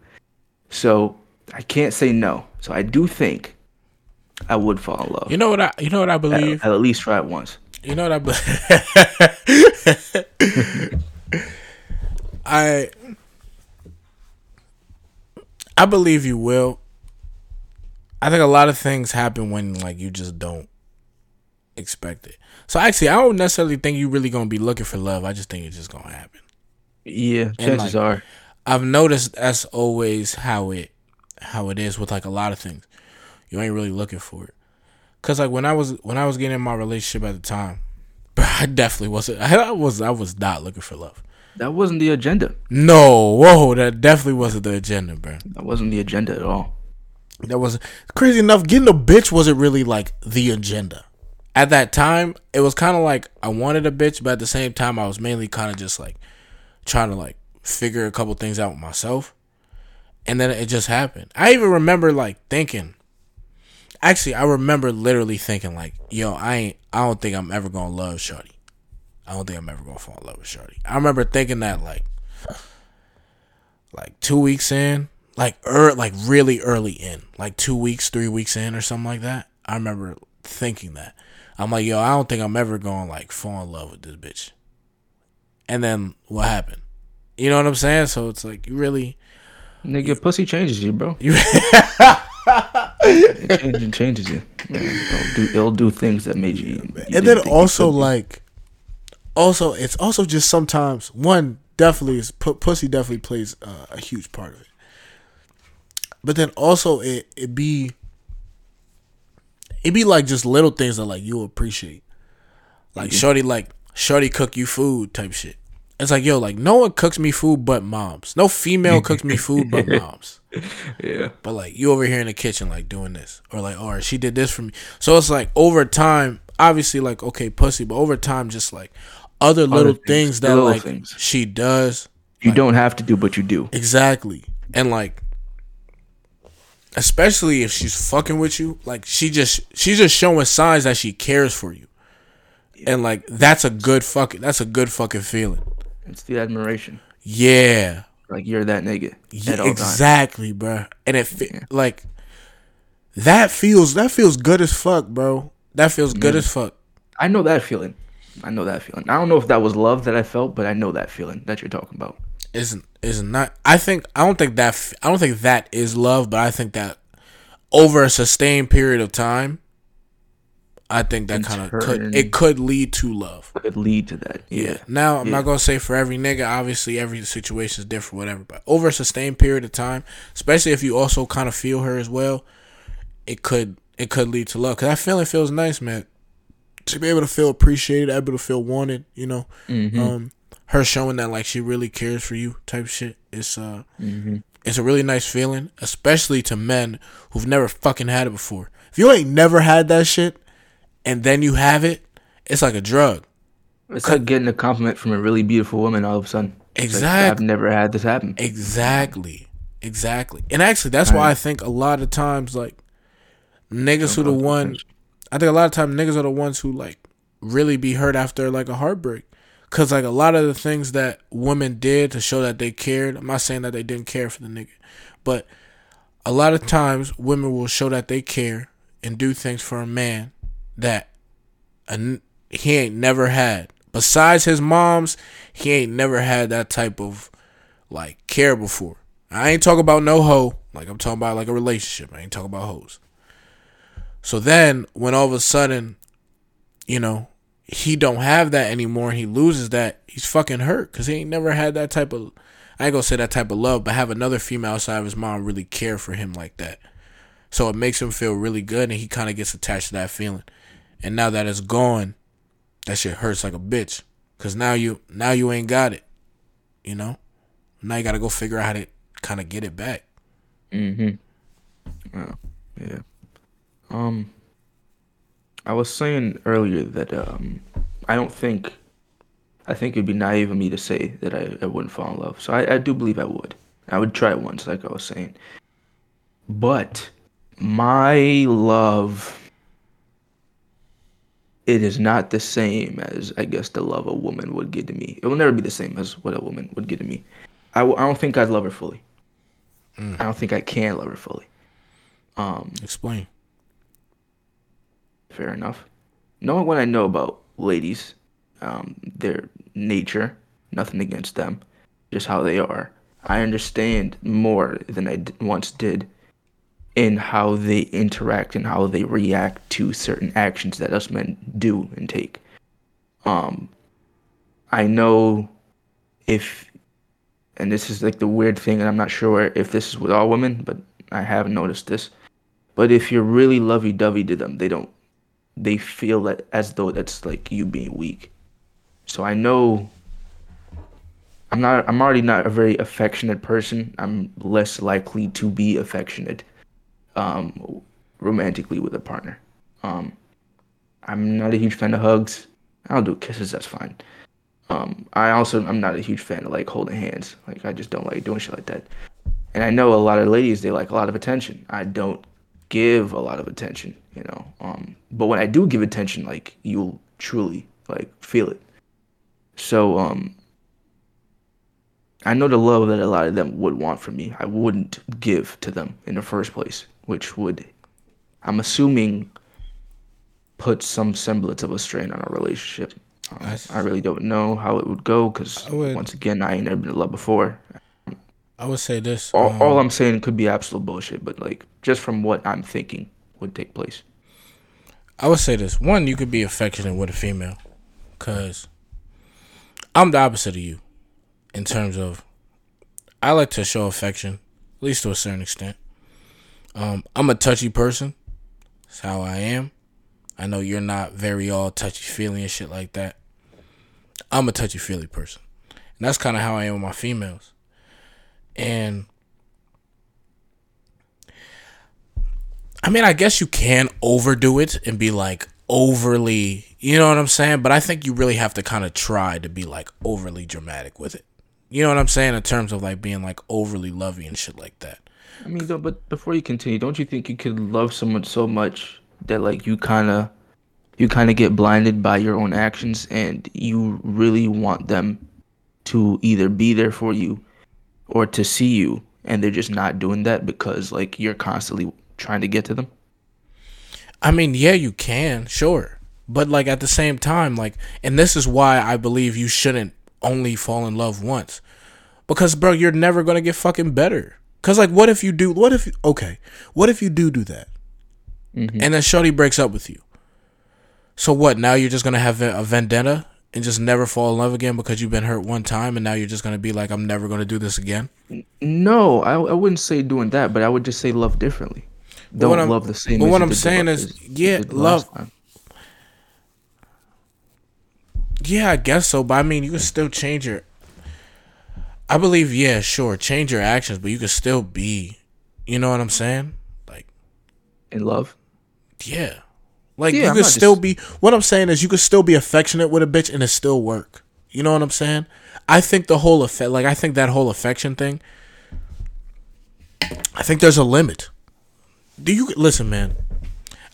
So I can't say no. So I do think I would fall in love. You know what I? You know what I believe. I'll at least try it once. You know what I believe. I I believe you will. I think a lot of things happen when like you just don't expect it. So actually, I don't necessarily think you're really gonna be looking for love. I just think it's just gonna happen. Yeah, chances like, are. I've noticed that's always how it how it is with like a lot of things. You ain't really looking for it. Cause like when I was when I was getting in my relationship at the time, I definitely wasn't. I was I was not looking for love. That wasn't the agenda. No, whoa, that definitely wasn't the agenda, bro. That wasn't the agenda at all. That was crazy enough. Getting a bitch wasn't really like the agenda. At that time, it was kind of like I wanted a bitch, but at the same time, I was mainly kind of just like trying to like figure a couple things out with myself. And then it just happened. I even remember like thinking, actually, I remember literally thinking like, yo, I ain't, I don't think I'm ever gonna love Shorty. I don't think I'm ever gonna fall in love with Shorty. I remember thinking that like, like two weeks in, like er, like really early in, like two weeks, three weeks in, or something like that. I remember thinking that. I'm like, yo, I don't think I'm ever gonna like fall in love with this bitch. And then what happened? You know what I'm saying? So it's like you really, nigga, pussy changes you, bro. You it changes, changes you. it'll, do, it'll do things that made you. you and then also like, also it's also just sometimes one definitely is pussy definitely plays uh, a huge part of it. But then also it it be it be like just little things that like you appreciate. Like shorty like shorty cook you food type shit. It's like, yo, like no one cooks me food but moms. No female cooks me food but moms. Yeah. But like you over here in the kitchen like doing this. Or like, or she did this for me. So it's like over time, obviously like okay, pussy, but over time just like other little things, things, that like things. she does. You like, don't have to do, but you do. Exactly. And like especially if she's fucking with you, like she just she's just showing signs that she cares for you. And like that's a good fucking that's a good fucking feeling. It's the admiration. Yeah. Like you're that nigga. Yeah, exactly, bro. And it yeah. like that feels that feels good as fuck, bro. That feels good as fuck. I know that feeling. I know that feeling. I don't know if that was love that I felt, but I know that feeling that you're talking about. Isn't isn't not? I think I don't think that I don't think that is love, but I think that over a sustained period of time, I think that kind of could it could lead to love. Could lead to that. Yeah. yeah. Now I'm yeah. not gonna say for every nigga. Obviously, every situation is different, whatever. But over a sustained period of time, especially if you also kind of feel her as well, it could it could lead to love. Cause that feeling feels nice, man. To be able to feel appreciated, able to feel wanted, you know. Mm-hmm. Um, her showing that like she really cares for you, type shit. It's uh, mm-hmm. it's a really nice feeling, especially to men who've never fucking had it before. If you ain't never had that shit and then you have it, it's like a drug. It's like getting a compliment from a really beautiful woman all of a sudden. Exactly. Like, I've never had this happen. Exactly. Exactly. And actually, that's why I think a lot of times, like, niggas who the one, I think a lot of times niggas are the ones who, like, really be hurt after, like, a heartbreak. Cause like a lot of the things that women did to show that they cared, I'm not saying that they didn't care for the nigga, but a lot of times women will show that they care and do things for a man that a, he ain't never had. Besides his mom's, he ain't never had that type of like care before. I ain't talking about no hoe. Like I'm talking about like a relationship. I ain't talking about hoes. So then when all of a sudden, you know, he don't have that anymore he loses that, he's fucking hurt because he ain't never had that type of I ain't gonna say that type of love, but have another female outside of his mom really care for him like that. So it makes him feel really good and he kinda gets attached to that feeling. And now that it's gone, that shit hurts like a bitch. Cause now you now you ain't got it. You know? Now you gotta go figure out how to kinda get it back. Mm-hmm. Oh, yeah. Um I was saying earlier that um I don't think I think it'd be naive of me to say that I, I wouldn't fall in love. So I, I do believe I would. I would try it once, like I was saying. But my love it is not the same as I guess the love a woman would give to me. It will never be the same as what a woman would give to me. I, w- I don't think I'd love her fully. I don't think I can love her fully. Um, Explain. Fair enough. Knowing what I know about ladies, um, their nature, nothing against them, just how they are, I understand more than I once did in how they interact and how they react to certain actions that us men do and take. Um, I know if, and this is like the weird thing, and I'm not sure if this is with all women, but I have noticed this. But if you're really lovey-dovey to them, they don't they feel that as though that's like you being weak. So I know I'm not I'm already not a very affectionate person. I'm less likely to be affectionate um romantically with a partner. Um I'm not a huge fan of hugs. I'll do kisses, that's fine. Um I also I'm not a huge fan of like holding hands. Like I just don't like doing shit like that. And I know a lot of ladies they like a lot of attention. I don't give a lot of attention, you know. Um, but when I do give attention, like you'll truly like feel it. So um, I know the love that a lot of them would want from me. I wouldn't give to them in the first place, which would, I'm assuming, put some semblance of a strain on our relationship. Um, That's- I really don't know how it would go because once again, I ain't never been in love before. I would say this. All, um, all I'm saying could be absolute bullshit, but like just from what I'm thinking would take place. I would say this. One, you could be affectionate with a female, cause I'm the opposite of you, in terms of I like to show affection, at least to a certain extent. Um, I'm a touchy person. That's how I am. I know you're not very all touchy feely and shit like that. I'm a touchy feely person, and that's kind of how I am with my females. And I mean, I guess you can overdo it and be like overly, you know what I'm saying? But I think you really have to kind of try to be like overly dramatic with it. You know what I'm saying? In terms of like being like overly lovey and shit like that. I mean, though, but before you continue, don't you think you could love someone so much that like you kind of you kind of get blinded by your own actions and you really want them to either be there for you or to see you and they're just not doing that because like you're constantly trying to get to them? I mean, yeah, you can, sure. But like at the same time, like and this is why I believe you shouldn't only fall in love once. Because bro, you're never going to get fucking better. Cuz like what if you do what if okay, what if you do do that? Mm-hmm. And then Shorty breaks up with you. So what? Now you're just going to have a vendetta and just never fall in love again because you've been hurt one time and now you're just going to be like I'm never going to do this again? No, I, I wouldn't say doing that, but I would just say love differently. Don't what I'm- love the same. but what I'm saying is, yeah, did the last love- Yeah, I guess so. But I mean, you can still change your. I believe, yeah, sure, change your actions, but you can still be. You know what I'm saying? Like, in love. yeah, like Yeah, you I'm could still just- be. What I'm saying is, you could still be affectionate with a bitch and it still work. You know what I'm saying? I think the whole effect, like, I think that whole affection thing. I think there's a limit. Do you listen, man?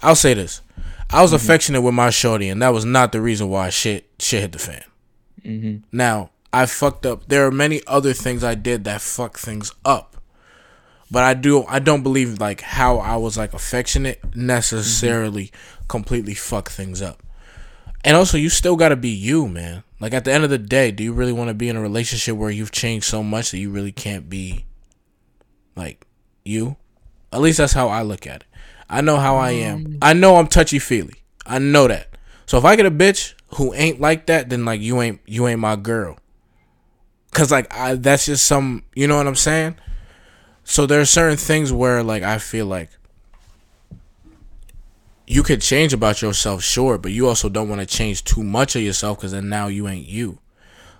I'll say this: I was mm-hmm. affectionate with my shorty, and that was not the reason why shit shit hit the fan. Mm-hmm. Now I fucked up. There are many other things I did that fuck things up, but I do I don't believe like how I was like affectionate mm-hmm. necessarily completely fuck things up. And also, you still gotta be you, man. Like at the end of the day, do you really want to be in a relationship where you've changed so much that you really can't be like you? At least that's how I look at it. I know how I am. Mm. I know I'm touchy feely. I know that. So if I get a bitch who ain't like that, then like you ain't you ain't my girl. Cause like I that's just some you know what I'm saying? So there are certain things where like I feel like you could change about yourself, sure, but you also don't want to change too much of yourself because then now you ain't you.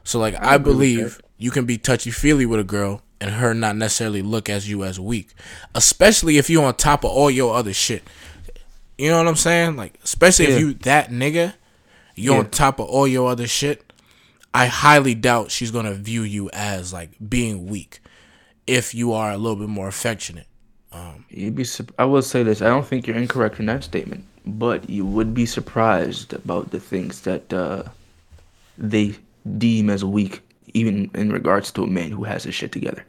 So like I, with believe you can be touchy feely with a girl and her not necessarily look as you as weak, especially if you on top of all your other shit. You know what I'm saying? Like especially Yeah. if you that nigga, you Yeah. on top of all your other shit. I highly doubt she's gonna view you as like being weak if you are a little bit more affectionate. You'd be. sup- I will say this. I don't think you're incorrect in that statement. but you would be surprised about the things that uh, they deem as weak, even in regards to a man who has his shit together.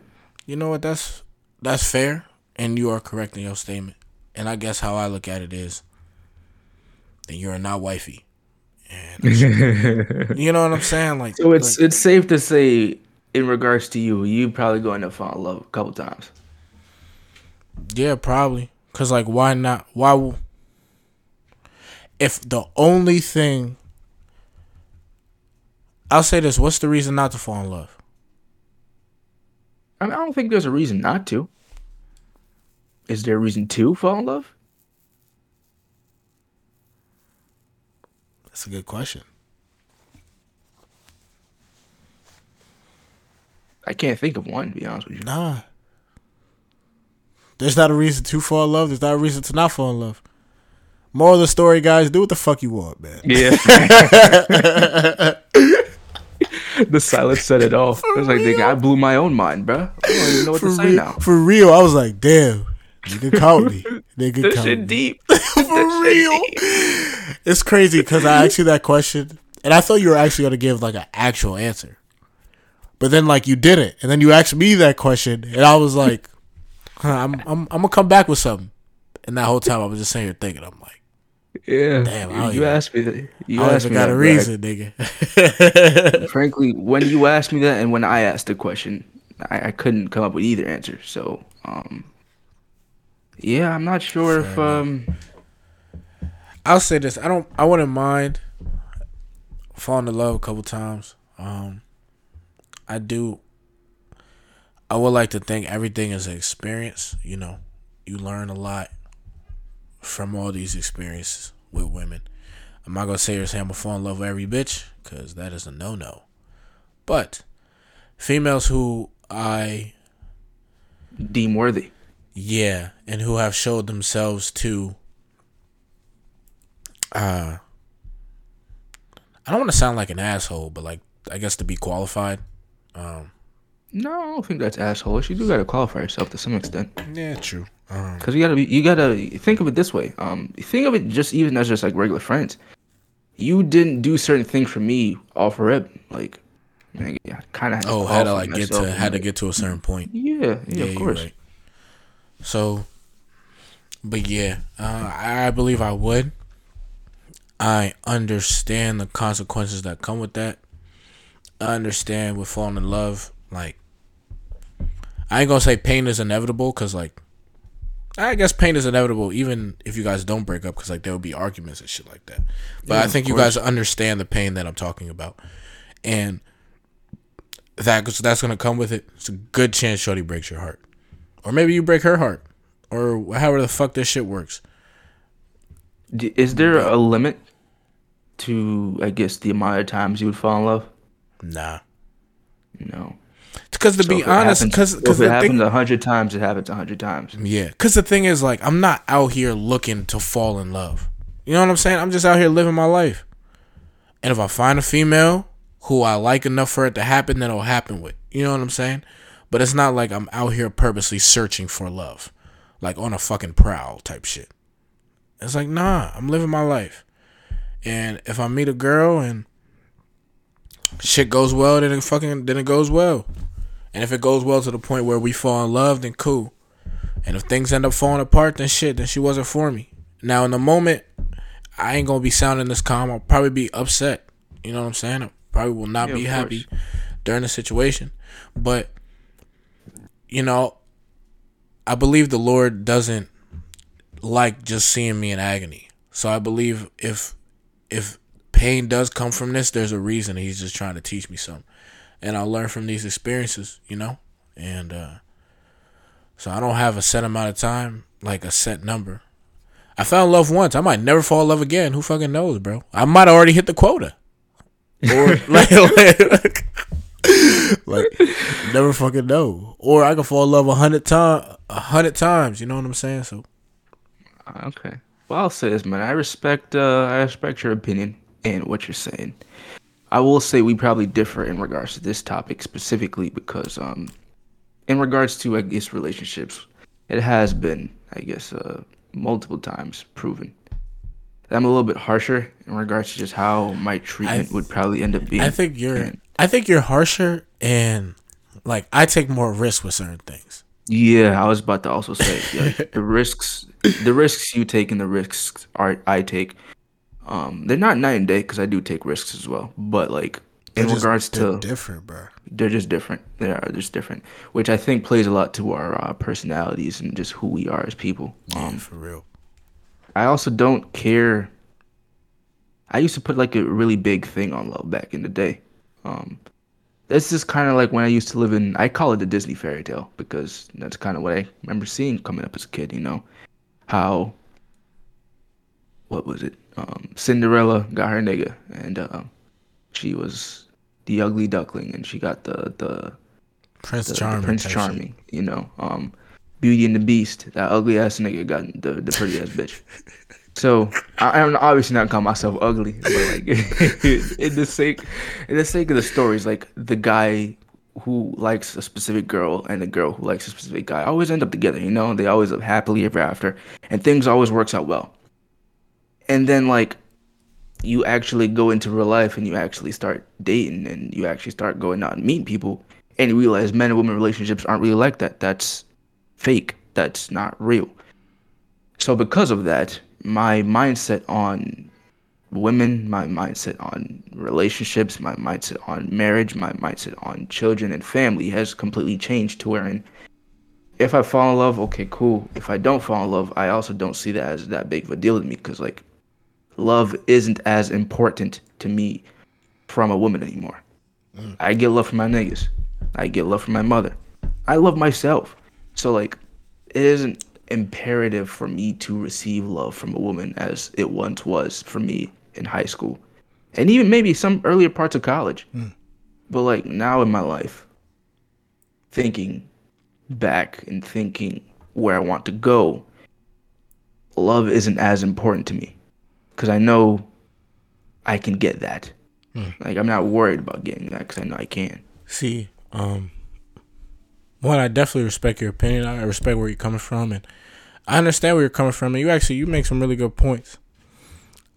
You know what? That's that's fair, and you are correct in your statement. And I guess how I look at it is, then you're not wifey. And you know what I'm saying? Like, So it's like, it's safe to say, in regards to you, you probably going to fall in love a couple times. Yeah, probably. Cause like, why not? Why? w- If the only thing, I'll say this: What's the reason not to fall in love? I, mean, I don't think there's a reason not to. Is there a reason to fall in love? That's a good question. I can't think of one. To be honest with you. Nah. There's not a reason to fall in love. There's not a reason to not fall in love. Moral of the story, guys, do what the fuck you want, man. Yeah. the silence said it all. It was like, nigga, I blew my own mind, bro. I don't even know what For to say real, now. for real, I was like, damn, nigga caught me. Nigga This caught shit me. deep. For real. It's crazy because I asked you that question, and I thought you were actually gonna give like an actual answer, but then like you didn't, and then you asked me that question, and I was like, I'm I'm I'm gonna come back with something, and that whole time I was just sitting here thinking, I'm like, Yeah. Damn, you even- asked me that. You I asked me got that, a Greg. reason, nigga. Frankly, when you asked me that and when I asked the question, I, I couldn't come up with either answer. So, um, yeah, I'm not sure if um, I'll say this: I don't. I wouldn't mind falling in love a couple times. Um, I do. I would like to think everything is an experience. You know, you learn a lot from all these experiences with women. I'm not gonna say I'm gonna fall in love with every bitch because that is a no no. But females who I deem worthy. yeah, and who have showed themselves to uh I don't want to sound like an asshole, but like I guess to be qualified. No, I don't think that's assholeish. You do gotta qualify yourself to some extent, Yeah, true. Um because you gotta be. You gotta think of it this way. Um, think of it just even as just like regular friends. You didn't do certain things for me off rip, like. man, yeah, kind of. oh, had to like get to had to get to a certain point. Yeah, yeah, of course. right. So but yeah, uh, I believe I would. I understand the consequences that come with that. I understand with falling in love, like I ain't gonna say pain is inevitable, cause like I guess pain is inevitable, even if you guys don't break up, cause like there will be arguments and shit like that. But Yeah, I think you guys understand the pain that I'm talking about, and that that's gonna come with it. It's a good chance Shorty breaks your heart, or maybe you break her heart, or however the fuck this shit works. Is there a limit to, I guess, the amount of times you would fall in love? Nah, No. Because to So be if it honest, happens- because if it happens thing, a hundred times, it happens a hundred times. yeah, because the thing is like I'm not out here looking to fall in love. You know what I'm saying? I'm just out here living my life, and if I find a female who I like enough for it to happen, then it'll happen with. You know what I'm saying? But it's not like I'm out here purposely searching for love, like on a fucking prowl type shit. It's like nah, I'm living my life, and if I meet a girl and shit goes well, then it fucking then it goes well. And if it goes well to the point where we fall in love, then cool. And if things end up falling apart, then shit, then she wasn't for me. Now in the moment, I ain't gonna be sounding this calm. I'll probably be upset. You know what I'm saying? I probably will not Yeah, be happy during the situation. But you know, I believe the Lord doesn't like just seeing me in agony. So I believe if if pain does come from this, there's a reason he's just trying to teach me something. And I'll learn from these experiences, you know? And uh so I don't have a set amount of time, like a set number. I fell in love once. I might never fall in love again. Who fucking knows, bro? I might already hit the quota. Or like, like, like, never fucking know. Or I could fall in love a hundred times, a hundred times. You know what I'm saying? So Okay. Well, I'll say this, man. I respect. Uh, I respect your opinion and what you're saying. I will say we probably differ in regards to this topic specifically because, um, in regards to I guess relationships, it has been I guess uh multiple times proven I'm a little bit harsher in regards to just how my treatment would probably end up being. I think you're And- I think you're harsher and like I take more risks with certain things. Yeah, I was about to also say yeah, the risks, the risks you take and the risks are I take. Um, they're not night and day because I do take risks as well. But like in They're just- regards to, different, bro. they're just different. They are just different, which I think plays a lot to our uh, personalities and just who we are as people. Yeah, Um, for real. I also don't care. I used to put like a really big thing on love back in the day. Um, this is kind of like when I used to live in. I call it the Disney fairy tale because that's kind of what I remember seeing coming up as a kid. You know, how. What was it? Um, Cinderella got her nigga, and uh, she was the ugly duckling, and she got the the Prince the, the Charming. Prince. Charming, you know. Um, Beauty and the Beast, that ugly ass nigga got the, the pretty ass bitch. So I, I'm obviously not calling myself ugly, but like in the sake in the sake of the stories, like the guy who likes a specific girl and the girl who likes a specific guy always end up together, you know. They always live happily ever after, and things always works out well. And then like you actually go into real life and you actually start dating and you actually start going out and meeting people and you realize men and women relationships aren't really like that. That's fake. That's not real. So because of that, my mindset on women, my mindset on relationships, my mindset on marriage, my mindset on children and family has completely changed to wherein if I fall in love, okay, cool. If I don't fall in love, I also don't see that as that big of a deal to me because like love isn't as important to me from a woman anymore. I get love from my niggas. I get love from my mother. I love myself. So like it isn't imperative for me to receive love from a woman as it once was for me in high school. And even maybe some earlier parts of college. Hmm. But like now in my life, thinking back and thinking where I want to go, love isn't as important to me because I know I can get that. Like I'm not worried about getting that because I know I can. See, um, one, I definitely respect your opinion. I respect where you're coming from, and I understand where you're coming from. And you actually you make some really good points.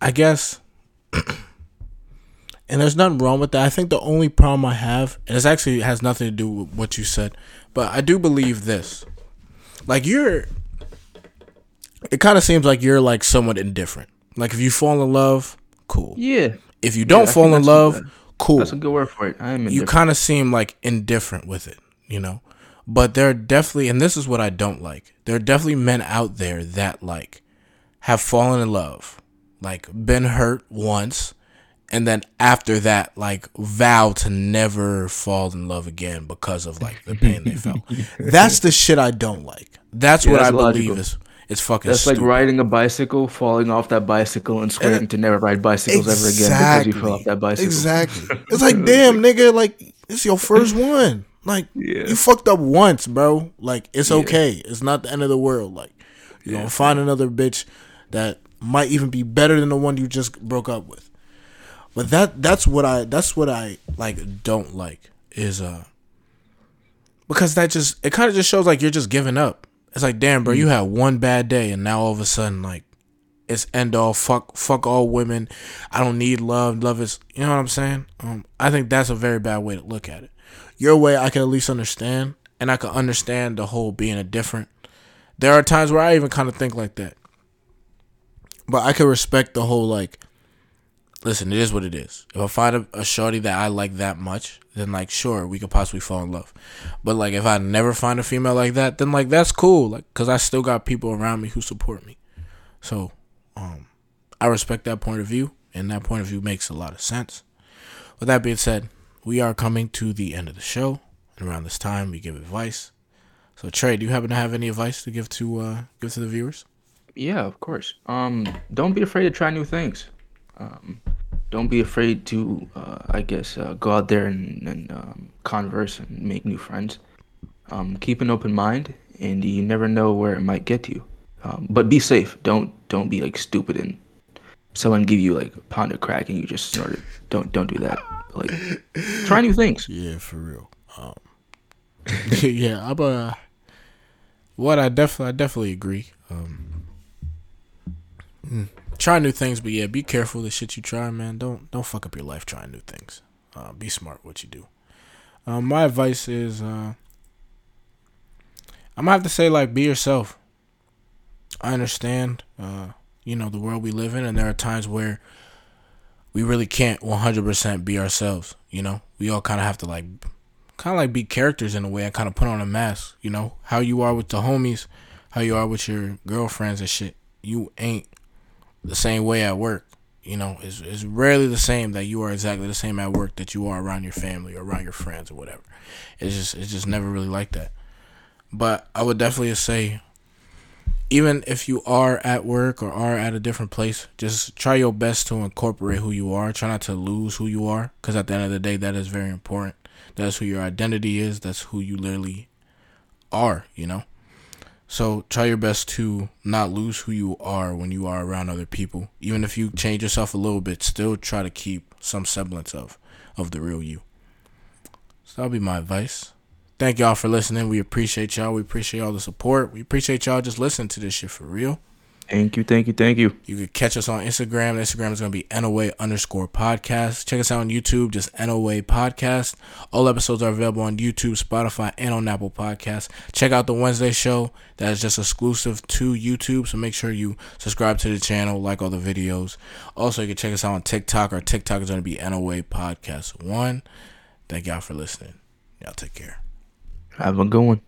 I guess, and there's nothing wrong with that. I think the only problem I have, and this actually has nothing to do with what you said, but I do believe this. Like you're, it kind of seems like you're like somewhat indifferent. Like if you fall in love, cool. Yeah, If you don't I fall in love, cool that's a good word for it. I am. you kind of seem like indifferent with it, you know. But there are definitely, and this is what I don't like. There are definitely men out there that like have fallen in love, like been hurt once, and then after that, like vow to never fall in love again because of like the pain they felt. That's the shit I don't like. That's Yeah, what that's I believe logical. is it's fucking. That's like riding a bicycle, falling off that bicycle, and swearing to never ride bicycles ever again because you fell off that bicycle. Exactly. It's like, damn, nigga, like it's your first one. Like Yeah. you fucked up once, bro. Like it's okay. It's not the end of the world. Like you're gonna find another bitch that might even be better than the one you just broke up with. But that that's what I that's what I like don't like is uh because that just it kind of just shows like you're just giving up. It's like damn, bro, you had one bad day and now all of a sudden like it's end all fuck fuck all women. I don't need love. Love is you know what I'm saying. Um, I think that's a very bad way to look at it. Your way I can at least understand, and I can understand the whole being a different. There are times where I even kind of think like that, but I can respect the whole like listen, it is what it is. If I find a, a shorty that I like that much, then like sure we could possibly fall in love. But like if I never find a female like that, then like that's cool. Like because I still got people around me who support me. So um, I respect that point of view, and that point of view makes a lot of sense. With that being said, we are coming to the end of the show, and around this time we give advice. So Trey, do you happen to have any advice to give to uh, give to the viewers? Yeah, of course. Um, don't be afraid to try new things. Um, don't be afraid to, uh, I guess, uh, go out there and, and um, converse and make new friends. Um, keep an open mind, and you never know where it might get you. Um, but be safe. Don't don't be like stupid and someone give you like a pound of crack and you just snort it. Don't don't do that. Like try new things. Yeah, for real. Um, yeah, I'm uh what I definitely I definitely agree. Um, mm, try new things, but yeah, be careful the shit you try, man. Don't don't fuck up your life trying new things. Uh, be smart what you do. Um, my advice is, uh, I'm gonna have to say like be yourself. I understand, uh, you know, the world we live in, and there are times where we really can't 100% be ourselves. You know, we all kind of have to like, kind of like be characters in a way and kind of put on a mask. You know, how you are with the homies, how you are with your girlfriends and shit. You ain't the same way at work. You know, it's, it's rarely the same that you are exactly the same at work that you are around your family or around your friends or whatever. It's just it's just never really like that. But I would definitely say even if you are at work or are at a different place, just try your best to incorporate who you are. Try not to lose who you are because at the end of the day, that is very important. That's who your identity is. That's who you literally are, you know? So try your best to not lose who you are when you are around other people. Even if you change yourself a little bit, still try to keep some semblance of of the real you. So that'll be my advice. Thank y'all for listening. We appreciate y'all. We appreciate all the support. We appreciate y'all just listening to this shit for real. Thank you, thank you, thank you. You can catch us on Instagram. Instagram is going to be NOA underscore podcast. Check us out on YouTube, just NOA podcast. All episodes are available on YouTube, Spotify, and on Apple Podcasts. Check out the Wednesday show. That is just exclusive to YouTube. So make sure you subscribe to the channel, like all the videos. Also, you can check us out on TikTok. Our TikTok is going to be NOA podcast one. Thank y'all for listening. Y'all take care. Have a good one.